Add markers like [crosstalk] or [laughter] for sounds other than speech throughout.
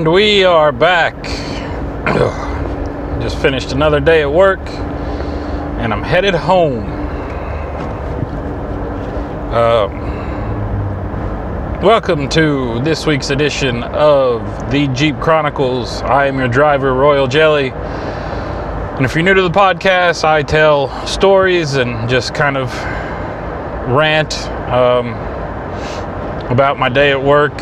And we are back. Just finished another day at work and I'm headed home. Um, welcome to this week's edition of the Jeep Chronicles. I am your driver, Royal Jelly. And if you're new to the podcast, I tell stories and just kind of rant um, about my day at work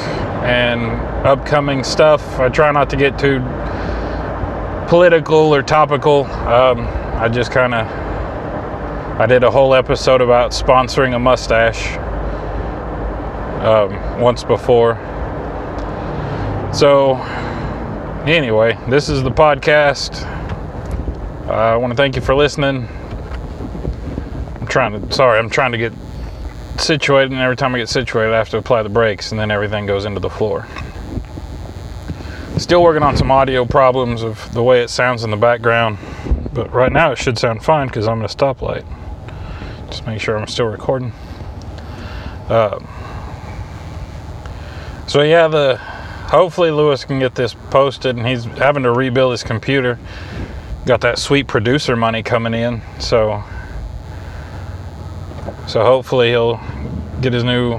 and upcoming stuff. I try not to get too political or topical. Um, I just kind of I did a whole episode about sponsoring a mustache um, once before. So anyway, this is the podcast. Uh, I want to thank you for listening. I'm trying to sorry, I'm trying to get situated, and every time I get situated, I have to apply the brakes, and then everything goes into the floor. Still working on some audio problems of the way it sounds in the background, but right now it should sound fine because I'm in a stoplight. Just make sure I'm still recording. Uh, so yeah, the hopefully Lewis can get this posted, and he's having to rebuild his computer. Got that sweet producer money coming in, so so hopefully he'll get his new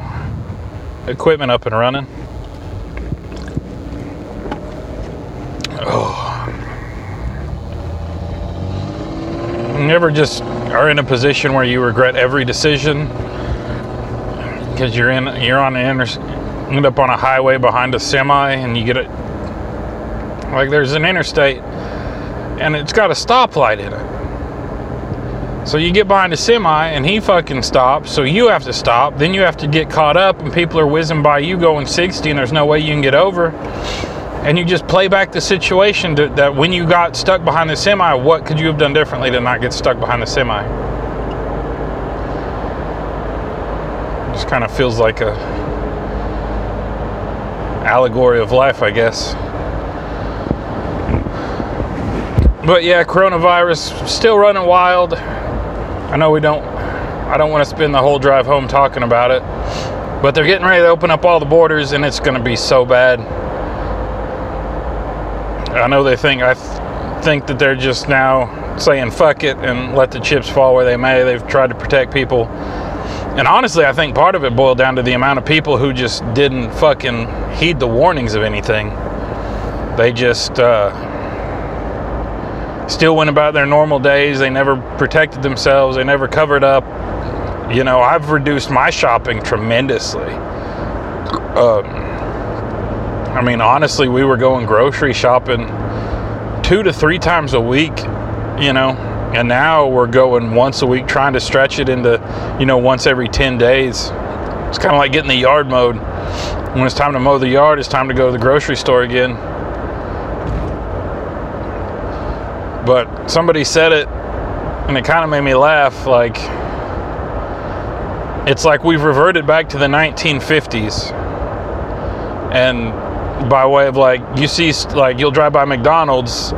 equipment up and running. Oh. Never just are in a position where you regret every decision because you're in you're on an inter, end up on a highway behind a semi and you get it like there's an interstate and it's got a stoplight in it so you get behind a semi and he fucking stops, so you have to stop. Then you have to get caught up and people are whizzing by you going 60 and there's no way you can get over. And you just play back the situation to, that when you got stuck behind the semi, what could you have done differently to not get stuck behind the semi? Just kind of feels like a allegory of life, I guess. But yeah, coronavirus still running wild. I know we don't, I don't want to spend the whole drive home talking about it, but they're getting ready to open up all the borders and it's going to be so bad. I know they think, I th- think that they're just now saying fuck it and let the chips fall where they may. They've tried to protect people. And honestly, I think part of it boiled down to the amount of people who just didn't fucking heed the warnings of anything. They just, uh, still went about their normal days. They never protected themselves. They never covered up. You know, I've reduced my shopping tremendously. Um, I mean, honestly, we were going grocery shopping two to three times a week, you know, and now we're going once a week, trying to stretch it into, you know, once every 10 days. It's kind of like getting the yard mowed. When it's time to mow the yard, it's time to go to the grocery store again but somebody said it and it kind of made me laugh like it's like we've reverted back to the 1950s and by way of like you see like you'll drive by mcdonald's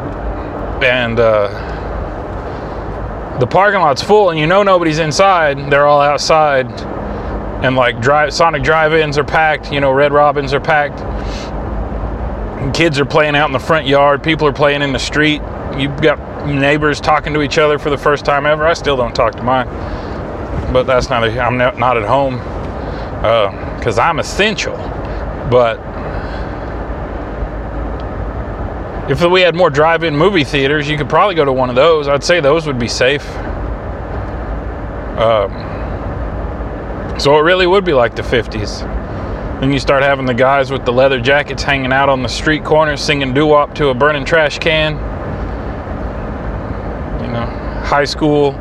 and uh, the parking lot's full and you know nobody's inside they're all outside and like drive sonic drive-ins are packed you know red robins are packed. Kids are playing out in the front yard people are playing in the street. You've got neighbors talking to each other for the first time ever. I still don't talk to mine, but that's not. A, I'm not at home because uh, I'm essential. But if we had more drive-in movie theaters, you could probably go to one of those. I'd say those would be safe. Um, so it really would be like the 50s. Then you start having the guys with the leather jackets hanging out on the street corners singing doo-wop to a burning trash can high school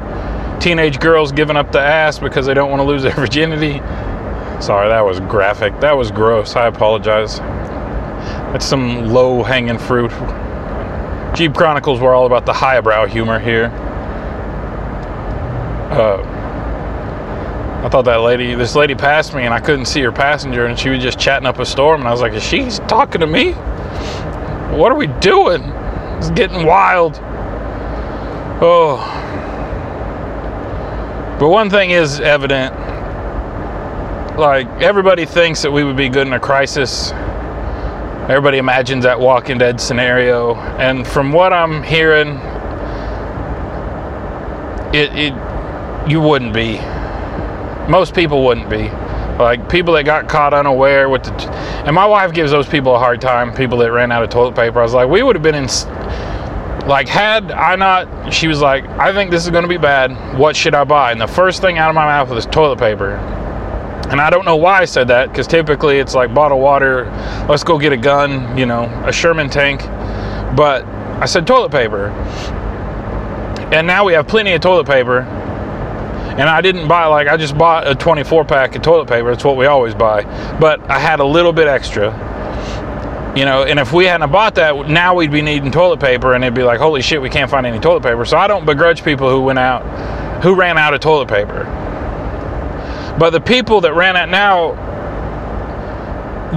teenage girls giving up the ass because they don't want to lose their [laughs] virginity. Sorry, that was graphic. That was gross. I apologize. That's some low hanging fruit. Jeep Chronicles were all about the highbrow humor here. Uh, I thought that lady, this lady passed me and I couldn't see her passenger and she was just chatting up a storm. And I was like, is she talking to me? What are we doing? It's getting wild. Oh. But one thing is evident. Like, everybody thinks that we would be good in a crisis. Everybody imagines that Walking Dead scenario, and from what I'm hearing, it, it you wouldn't be. Most people wouldn't be. Like people that got caught unaware with the, and my wife gives those people a hard time. People that ran out of toilet paper. I was like, we would have been in. Like had I not, she was like, I think this is going to be bad. What should I buy? And the first thing out of my mouth was toilet paper. And I don't know why I said that because typically it's like bottled water. Let's go get a gun, you know, a Sherman tank. But I said toilet paper. And now we have plenty of toilet paper and I didn't buy like I just bought a 24 pack of toilet paper. It's what we always buy, but I had a little bit extra. You know, and if we hadn't bought that, now we'd be needing toilet paper, and it'd be like, holy shit, we can't find any toilet paper. So I don't begrudge people who went out, who ran out of toilet paper. But the people that ran out now,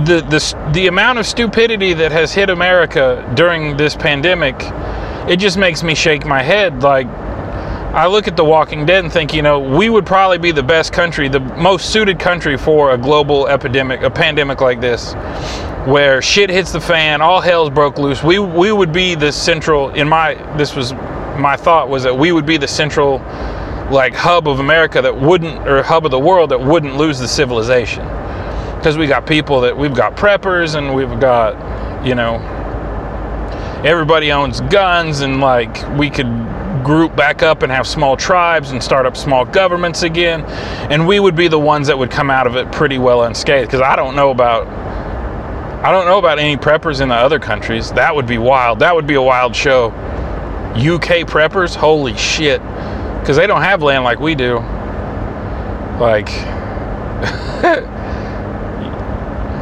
the the the amount of stupidity that has hit America during this pandemic, it just makes me shake my head. Like I look at The Walking Dead and think, you know, we would probably be the best country, the most suited country for a global epidemic, a pandemic like this, where shit hits the fan, all hell's broke loose. We we would be the central. In my this was my thought was that we would be the central, like hub of America that wouldn't, or hub of the world that wouldn't lose the civilization, because we got people that we've got preppers and we've got, you know, everybody owns guns and like we could group back up and have small tribes and start up small governments again. And we would be the ones that would come out of it pretty well unscathed. Because I don't know about I don't know about any preppers in the other countries. That would be wild. That would be a wild show. UK preppers, holy shit. Because they don't have land like we do. Like, [laughs]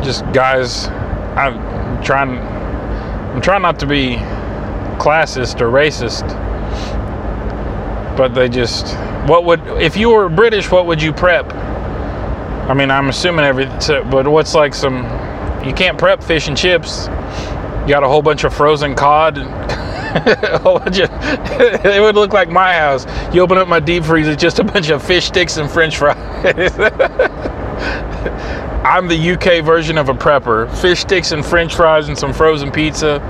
just guys, I'm trying, I'm trying not to be classist or racist but they just what would if you were British what would you prep I mean I'm assuming every but what's like some you can't prep fish and chips. You got a whole bunch of frozen cod. [laughs] [laughs] It would look like my house. You open up my deep freezer just a bunch of fish sticks and french fries. [laughs] I'm the UK version of a prepper. Fish sticks and french fries and some frozen pizza.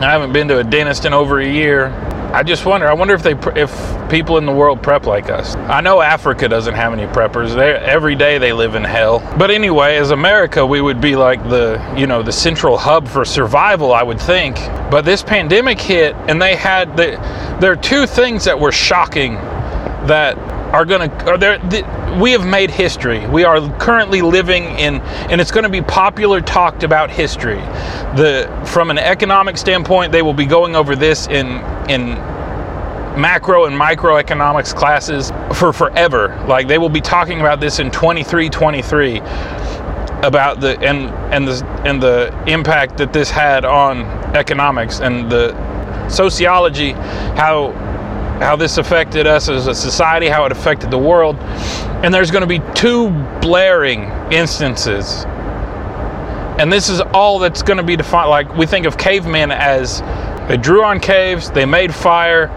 I haven't been to a dentist in over a year I just wonder. I wonder if they if people in the world prep like us. I know Africa doesn't have any preppers. They every day they live in hell. But anyway, as America, we would be like the you know the central hub for survival. I would think. But this pandemic hit, and they had the there are two things that were shocking that are going to are there we have made history we are currently living in and it's going to be popular talked about history the from an economic standpoint they will be going over this in in macro and microeconomics classes for forever like they will be talking about this in 2323 about the and and the and the impact that this had on economics and the sociology how how this affected us as a society, how it affected the world. And there's going to be two blaring instances. And this is all that's going to be defined. Like we think of cavemen as they drew on caves, they made fire,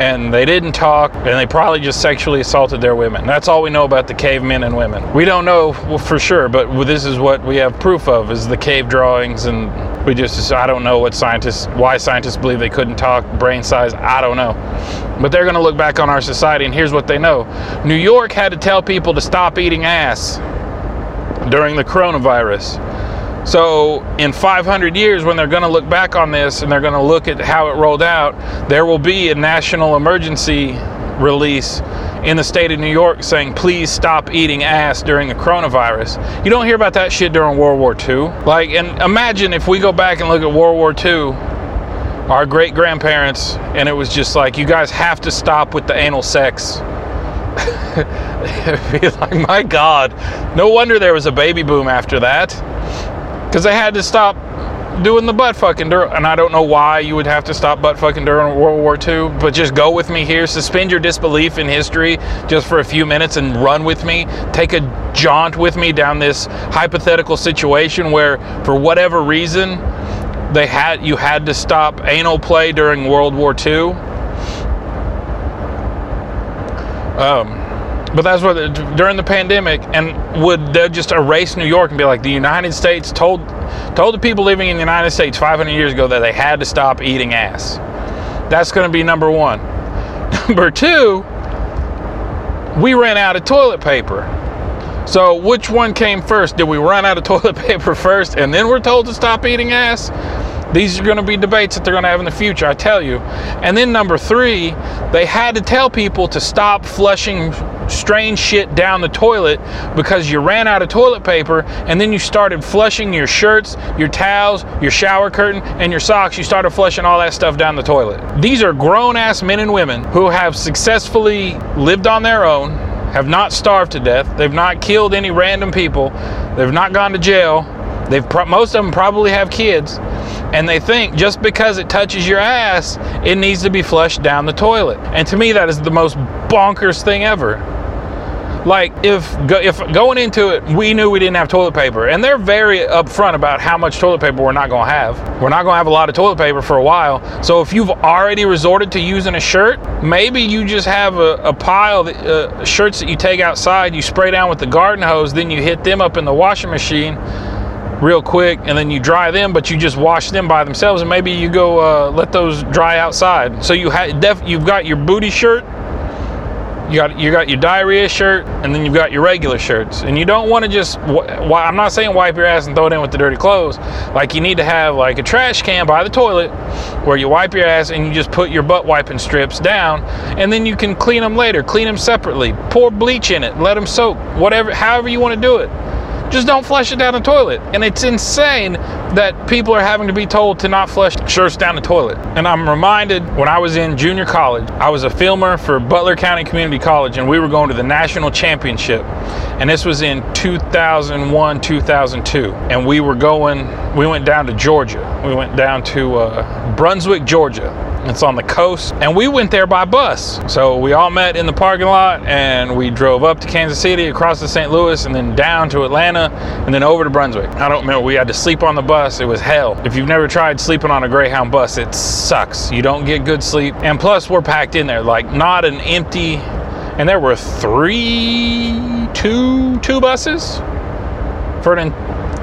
and they didn't talk, and they probably just sexually assaulted their women. That's all we know about the cavemen and women. We don't know for sure, but this is what we have proof of: is the cave drawings, and we just I don't know what scientists, why scientists believe they couldn't talk, brain size, I don't know. But they're going to look back on our society, and here's what they know: New York had to tell people to stop eating ass during the coronavirus. So, in 500 years, when they're going to look back on this and they're going to look at how it rolled out, there will be a national emergency release in the state of New York saying, please stop eating ass during the coronavirus. You don't hear about that shit during World War II. Like, and imagine if we go back and look at World War II, our great grandparents, and it was just like, you guys have to stop with the anal sex. [laughs] be like, my God, no wonder there was a baby boom after that because they had to stop doing the butt fucking during, and I don't know why you would have to stop butt fucking during World War II, but just go with me here, suspend your disbelief in history just for a few minutes and run with me. Take a jaunt with me down this hypothetical situation where, for whatever reason, they had you had to stop anal play during World War II. Um, but that's what during the pandemic, and would they just erase New York and be like, the United States told told the people living in the United States 500 years ago that they had to stop eating ass. That's going to be number one. [laughs] Number two, we ran out of toilet paper. So, which one came first? Did we run out of [laughs] toilet paper first and then we're told to stop eating ass? These are going to be debates that they're going to have in the future, I tell you. And then number three, they had to tell people to stop flushing strange shit down the toilet because you ran out of toilet paper and then you started flushing your shirts, your towels, your shower curtain, and your socks. You started flushing all that stuff down the toilet. These are grown ass men and women who have successfully lived on their own, have not starved to death, they've not killed any random people, they've not gone to jail. They've pro- most of them probably have kids, and they think just because it touches your ass, it needs to be flushed down the toilet. And to me, that is the most bonkers thing ever. Like if if going into it, we knew we didn't have toilet paper, and they're very upfront about how much toilet paper we're not going to have. We're not going to have a lot of toilet paper for a while. So if you've already resorted to using a shirt, maybe you just have a, a pile of uh, shirts that you take outside, you spray down with the garden hose, then you hit them up in the washing machine real quick and then you dry them but you just wash them by themselves and maybe you go uh, let those dry outside so you have def- you've got your booty shirt you got you got your diarrhea shirt and then you've got your regular shirts. And you don't want to just i'm not saying wipe your ass and throw it in with the dirty clothes. Like you need to have like a trash can by the toilet where you wipe your ass and you just put your butt wiping strips down and then you can clean them later clean them separately pour bleach in it let them soak whatever however you want to do it just don't flush it down the toilet. And it's insane that people are having to be told to not flush shirts down the toilet. And I'm reminded when I was in junior college, I was a filmer for Butler County Community College, and we were going to the national championship. And this was in 2001, 2002. And we were going, we went down to Georgia. We went down to uh, Brunswick, Georgia it's on the coast, and we went there by bus. So we all met in the parking lot, and we drove up to Kansas City, across to St. Louis, and then down to Atlanta, and then over to Brunswick. I don't remember. We had to sleep on the bus. It was hell. If you've never tried sleeping on a Greyhound bus, it sucks. You don't get good sleep, and plus we're packed in there, like not an empty. And there were three, two, two buses for an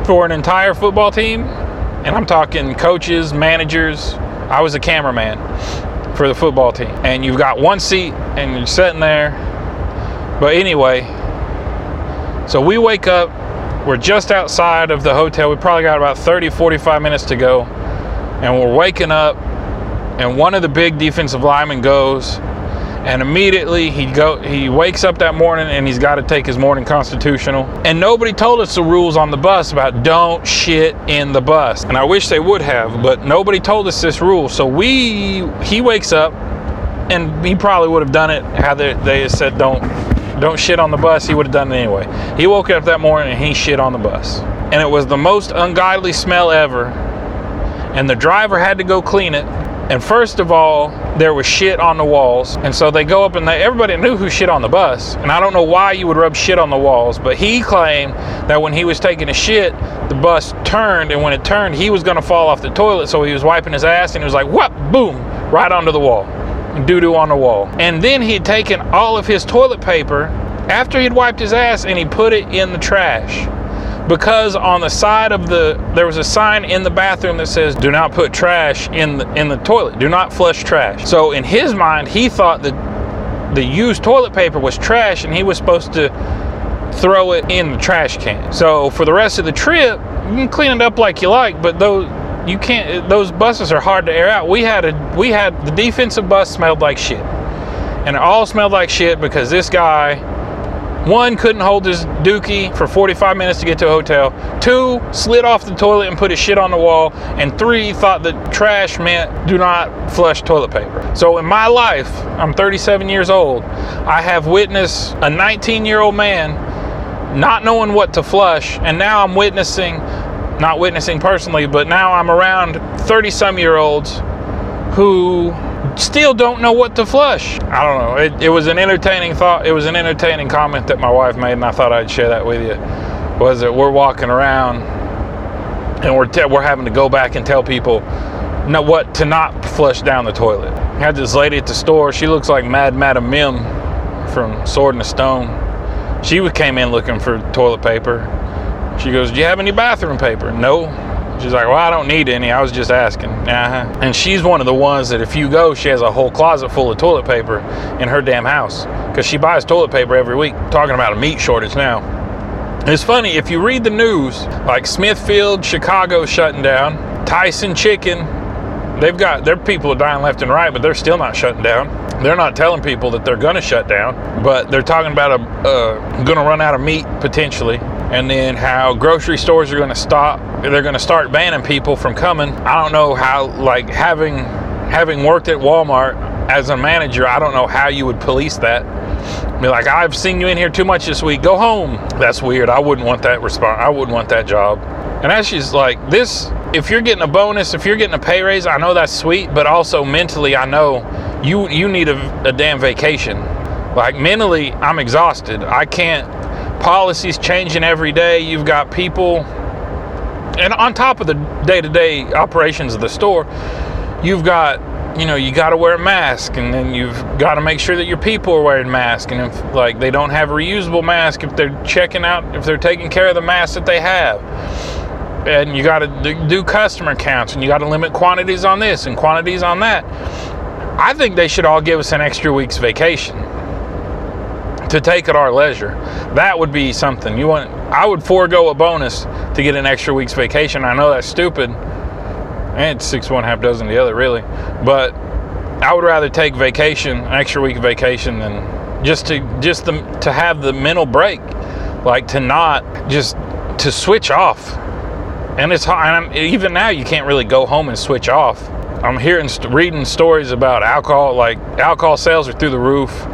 for an entire football team, and I'm talking coaches, managers I was a cameraman for the football team. And you've got one seat and you're sitting there. But anyway, so we wake up, we're just outside of the hotel. We probably got about 30, 45 minutes to go. And we're waking up, and one of the big defensive linemen goes, and immediately he go he wakes up that morning and he's got to take his morning constitutional. And nobody told us the rules on the bus about don't shit in the bus. And i wish they would have but nobody told us this rule. So we he wakes up and he probably would have done it had they, they said don't don't shit on the bus. He would have done it anyway. He woke up that morning and he shit on the bus. And it was the most ungodly smell ever. And the driver had to go clean it and first of all, there was shit on the walls. And so they go up and they, everybody knew who shit on the bus. And I don't know why you would rub shit on the walls, but he claimed that when he was taking a shit, the bus turned. And when it turned, he was going to fall off the toilet. So he was wiping his ass and he was like, what? Boom, right onto the wall. Doo doo on the wall. And then he'd taken all of his toilet paper after he'd wiped his ass and he put it in the trash because on the side of the there was a sign in the bathroom that says do not put trash in the in the toilet. Do not flush trash. So in his mind he thought that the used toilet paper was trash and he was supposed to throw it in the trash can. So for the rest of the trip you can clean it up like you like but those you can't those buses are hard to air out. We had a we had the defensive bus smelled like shit. And it all smelled like shit because this guy one, couldn't hold his dookie for 45 minutes to get to a hotel. Two, slid off the toilet and put his shit on the wall. And three, thought that trash meant do not flush toilet paper. So in my life, I'm 37 years old, I have witnessed a 19 year old man not knowing what to flush. And now I'm witnessing, not witnessing personally, but now I'm around 30 some year olds who still don't know what to flush. I don't know. It, it, was an entertaining thought. It was an entertaining comment that my wife made, and I thought I'd share that with you. Was that we're walking around and we're te- we're having to go back and tell people know what to not flush down the toilet. I had this lady at the store. She looks like Mad Madam Mim from Sword in the Stone. She came in looking for toilet paper. She goes, "Do you have any bathroom paper?" No. She's like, well, I don't need any. I was just asking. Uh-huh. And she's one of the ones that if you go, she has a whole closet full of toilet paper in her damn house because she buys toilet paper every week. Talking about a meat shortage now. It's funny if you read the news, like Smithfield, Chicago shutting down, Tyson Chicken, they've got their people are dying left and right, but they're still not shutting down. They're not telling people that they're going to shut down, but they're talking about a uh, going to run out of meat potentially, and then how grocery stores are going to stop. They're going to start banning people from coming. I don't know how, like having having worked at Walmart as a manager, I don't know how you would police that. Be like, I've seen you in here too much this week. Go home. That's weird. I wouldn't want that response. I wouldn't want that job. And as she's like, this, if you're getting a bonus, if you're getting a pay raise, I know that's sweet, but also mentally, I know you you need a, a damn vacation. Like mentally, I'm exhausted. I can't. Policies changing every day. You've got people, and on top of the day-to-day operations of the store, you've got you know you got to wear a mask and then you've got to make sure that your people are wearing masks and if like they don't have a reusable mask if they're checking out if they're taking care of the masks that they have. And you got to do customer counts and you got to limit quantities on this and quantities on that. I think they should all give us an extra week's vacation to take at our leisure. That would be something. You want i would forego a bonus to get an extra week's vacation. I know that's stupid. And six one half dozen the other really. But i would rather take vacation an extra week of vacation than just to just the, to have the mental break. Like to not just to switch off. And it's hard i'm even now you can't really go home and switch off. I'm hearing reading stories about alcohol like alcohol sales are through the roof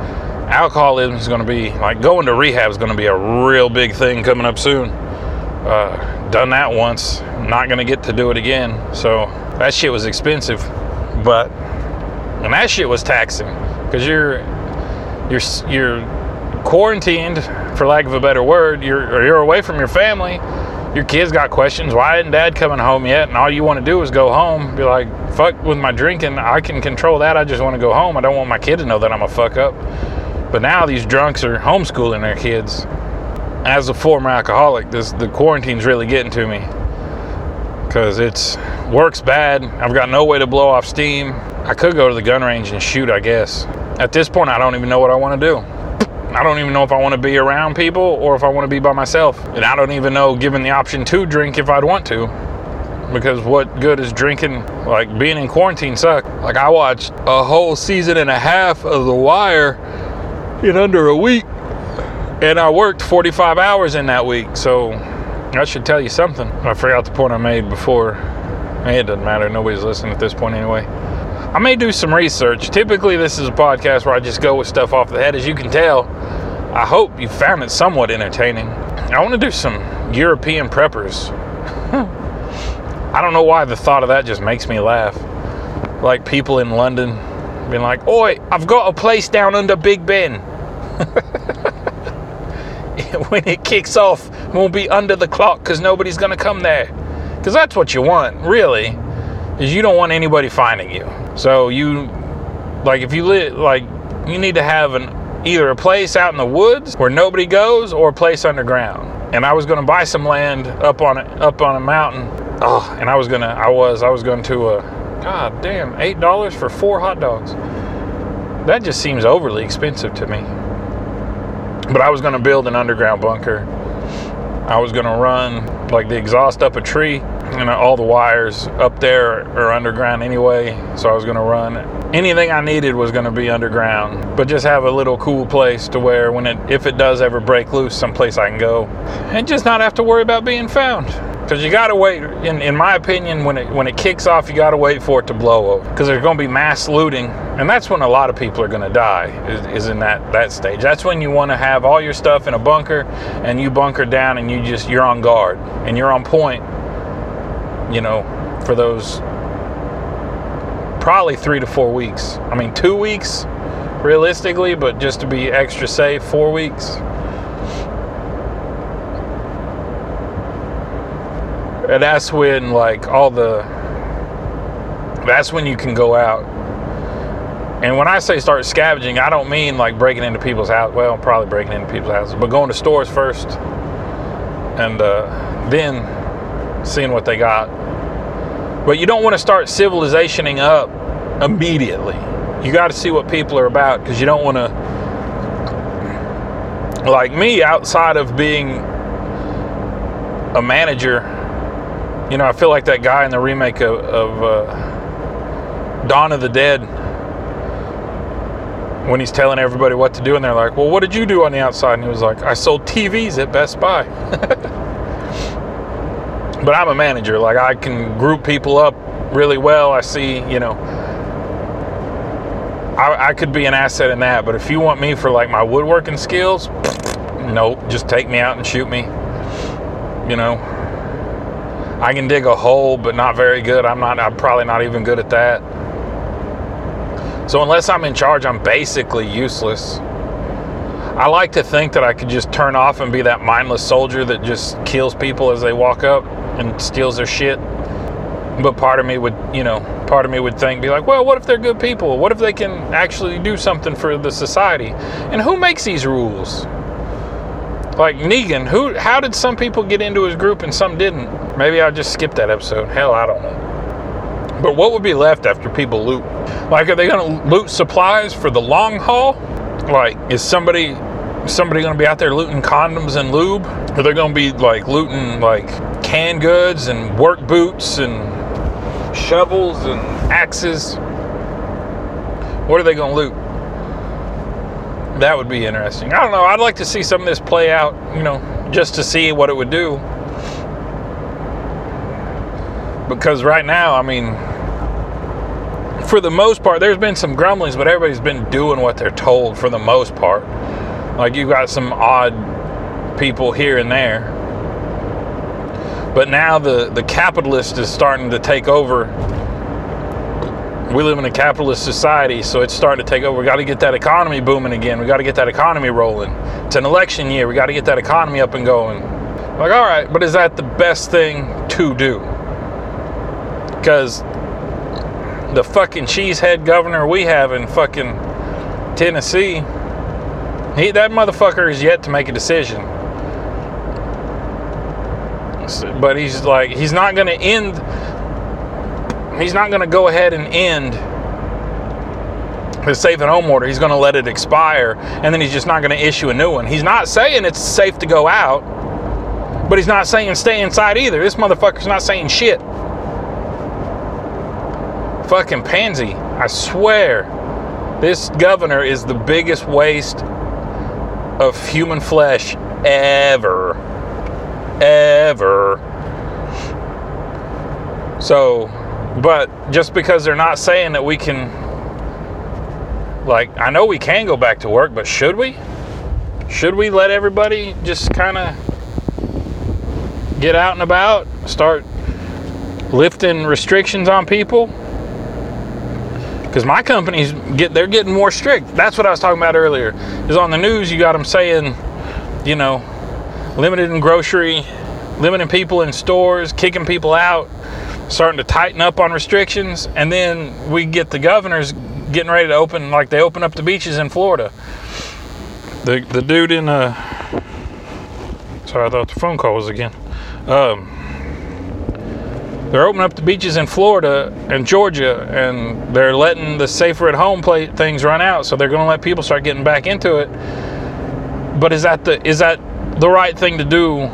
alcoholism is going to be like going to rehab is going to be a real big thing coming up soon uh, done that once not gonna get to do it again. So that shit was expensive, but and that shit was taxing because you're you're you're quarantined, for lack of a better word. You're you're away from your family. Your kids got questions. Why isn't dad coming home yet? And all you want to do is go home. Be like, fuck with my drinking. I can control that. I just want to go home. I don't want my kid to know that I'm a fuck up. But now these drunks are homeschooling their kids. As a former alcoholic, this the quarantine's really getting to me because it's works bad. I've got no way to blow off steam. I could go to the gun range and shoot, I guess. At this point, I don't even know what I want to do. I don't even know if I want to be around people or if I want to be by myself. And I don't even know, given the option to drink, if I'd want to. Because what good is drinking? Like being in quarantine suck. Like I watched a whole season and a half of The Wire in under a week, and I worked 45 hours in that week. So that should tell you something. I forgot the point I made before. It doesn't matter. Nobody's listening at this point anyway. I may do some research. Typically, this is a podcast where I just go with stuff off the head. As you can tell, I hope you found it somewhat entertaining. I want to do some European preppers. [laughs] I don't know why the thought of that just makes me laugh. Like people in London being like, Oi, I've got a place down under Big Ben. [laughs] when it kicks off, won't be under the clock because nobody's going to come there. Because that's what you want, really, is you don't want anybody finding you. So you, like, if you live, like, you need to have an either a place out in the woods where nobody goes or a place underground. And I was going to buy some land up on it, up on a mountain. Oh, and I was gonna, I was, I was going to, uh, God damn, eight dollars for four hot dogs. That just seems overly expensive to me. But I was going to build an underground bunker I was going to run like the exhaust up a tree and all the wires up there are underground anyway. So I was going to run anything I needed was going to be underground, but just have a little cool place to where when it if it does ever break loose, someplace I can go and just not have to worry about being found because you got to wait. In, in my opinion, when it when it kicks off, you got to wait for it to blow over because there's going to be mass looting, and that's when a lot of people are going to die. Is, is in that that stage. That's when you want to have all your stuff in a bunker, and you bunker down, and you just you're on guard and you're on point. You know, for those probably three to four weeks. I mean, two weeks realistically, but just to be extra safe, four weeks. And that's when like all the that's when you can go out and when i say start scavenging i don't mean like breaking into people's house well probably breaking into people's houses but going to stores first and uh, then seeing what they got But you don't want to start civilizationing up immediately. You got to see what people are about because you don't want to, like me, outside of being a manager. You know, I feel like that guy in the remake of, of uh, Dawn of the Dead when he's telling everybody what to do, and they're like, "Well, what did you do on the outside?" And he was like, "I sold TVs at Best Buy." [laughs] but I'm a manager. Like I can group people up really well. I see, you know, I, I could be an asset in that. But if you want me for like my woodworking skills, [sniffs] nope. Just take me out and shoot me. You know, I can dig a hole, but not very good. I'm not. I'm probably not even good at that. So unless I'm in charge, I'm basically useless. I like to think that I could just turn off and be that mindless soldier that just kills people as they walk up and steals their shit. But part of me would, you know, part of me would think, be like, well, what if they're good people? What if they can actually do something for the society? And who makes these rules? Like Negan, who? How did some people get into his group and some didn't? Maybe I'll just skip that episode. Hell, I don't know. But what would be left after people loot? Like, are they going to loot supplies for the long haul? Like, is somebody somebody going to be out there looting condoms and lube? Are they going to be like looting like canned goods and work boots and shovels and axes? What are they going to loot? That would be interesting. I don't know. I'd like to see some of this play out, you know, just to see what it would do. Because right now, I mean, for the most part, there's been some grumblings, but everybody's been doing what they're told for the most part. Like you've got some odd people here and there. But now the, the capitalist is starting to take over. We live in a capitalist society, so it's starting to take over. We got to get that economy booming again. We got to get that economy rolling. It's an election year. We got to get that economy up and going. Like, all right, but is that the best thing to do? Because the fucking cheesehead governor we have in fucking Tennessee, he that motherfucker is yet to make a decision. But he's like he's not going to end he's not going to go ahead and end the safe and home order. He's going to let it expire and then he's just not going to issue a new one. He's not saying it's safe to go out, but he's not saying stay inside either. This motherfucker's not saying shit fucking pansy. I swear. This governor is the biggest waste of human flesh ever. Ever. So, but just because they're not saying that we can, like, I know we can go back to work, but should we? Should we let everybody just kind of get out and about, start lifting restrictions on people? because my companies get they're getting more strict. That's what I was talking about earlier. Is on the news you got them saying, you know, limited in grocery, limiting people in stores, kicking people out, starting to tighten up on restrictions, and then we get the governors getting ready to open like they open up the beaches in Florida. The the dude in uh sorry I thought the phone call was again. Um, they're opening up the beaches in Florida and Georgia, and they're letting the safer at home play things run out. So they're going to let people start getting back into it. But is that the is that the right thing to do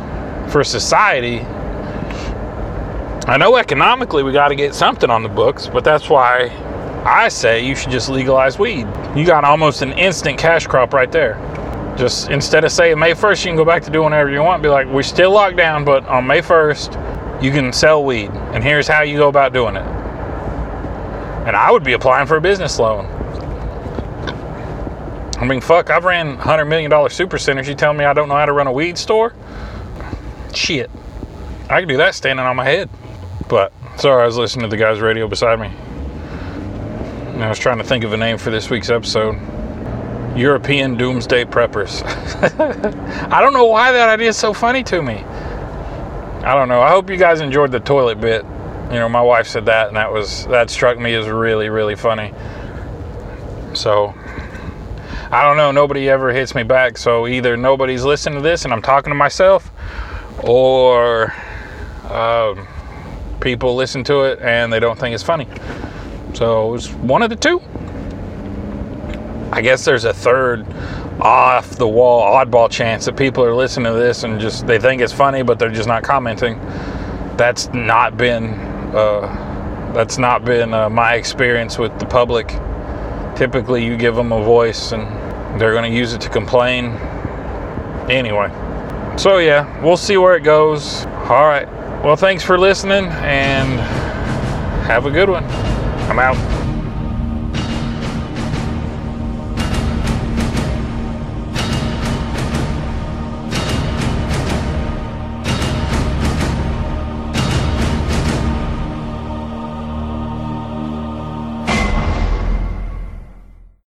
for society? I know economically we got to get something on the books, but that's why I say you should just legalize weed. You got almost an instant cash crop right there. Just instead of saying May 1st, you can go back to doing whatever you want, be like, we're still locked down, but on May 1st, you can sell weed, and here's how you go about doing it. And I would be applying for a business loan. I mean, fuck, I've ran $100 million super centers. You tell me I don't know how to run a weed store? Shit. I can do that standing on my head. But, sorry, I was listening to the guy's radio beside me. And I was trying to think of a name for this week's episode. European Doomsday Preppers. [laughs] I don't know why that idea is so funny to me. I don't know. I hope you guys enjoyed the toilet bit. You know, my wife said that, and that was that struck me as really, really funny. So, I don't know. Nobody ever hits me back. So either nobody's listening to this, and I'm talking to myself, or um, people listen to it and they don't think it's funny. So it's one of the two. I guess there's a third off the wall oddball chance that people are listening to this and just they think it's funny but they're just not commenting. That's not been uh, that's not been uh, my experience with the public. Typically, you give them a voice and they're going to use it to complain. Anyway, so yeah, we'll see where it goes. All right. Well, thanks for listening and have a good one. I'm out.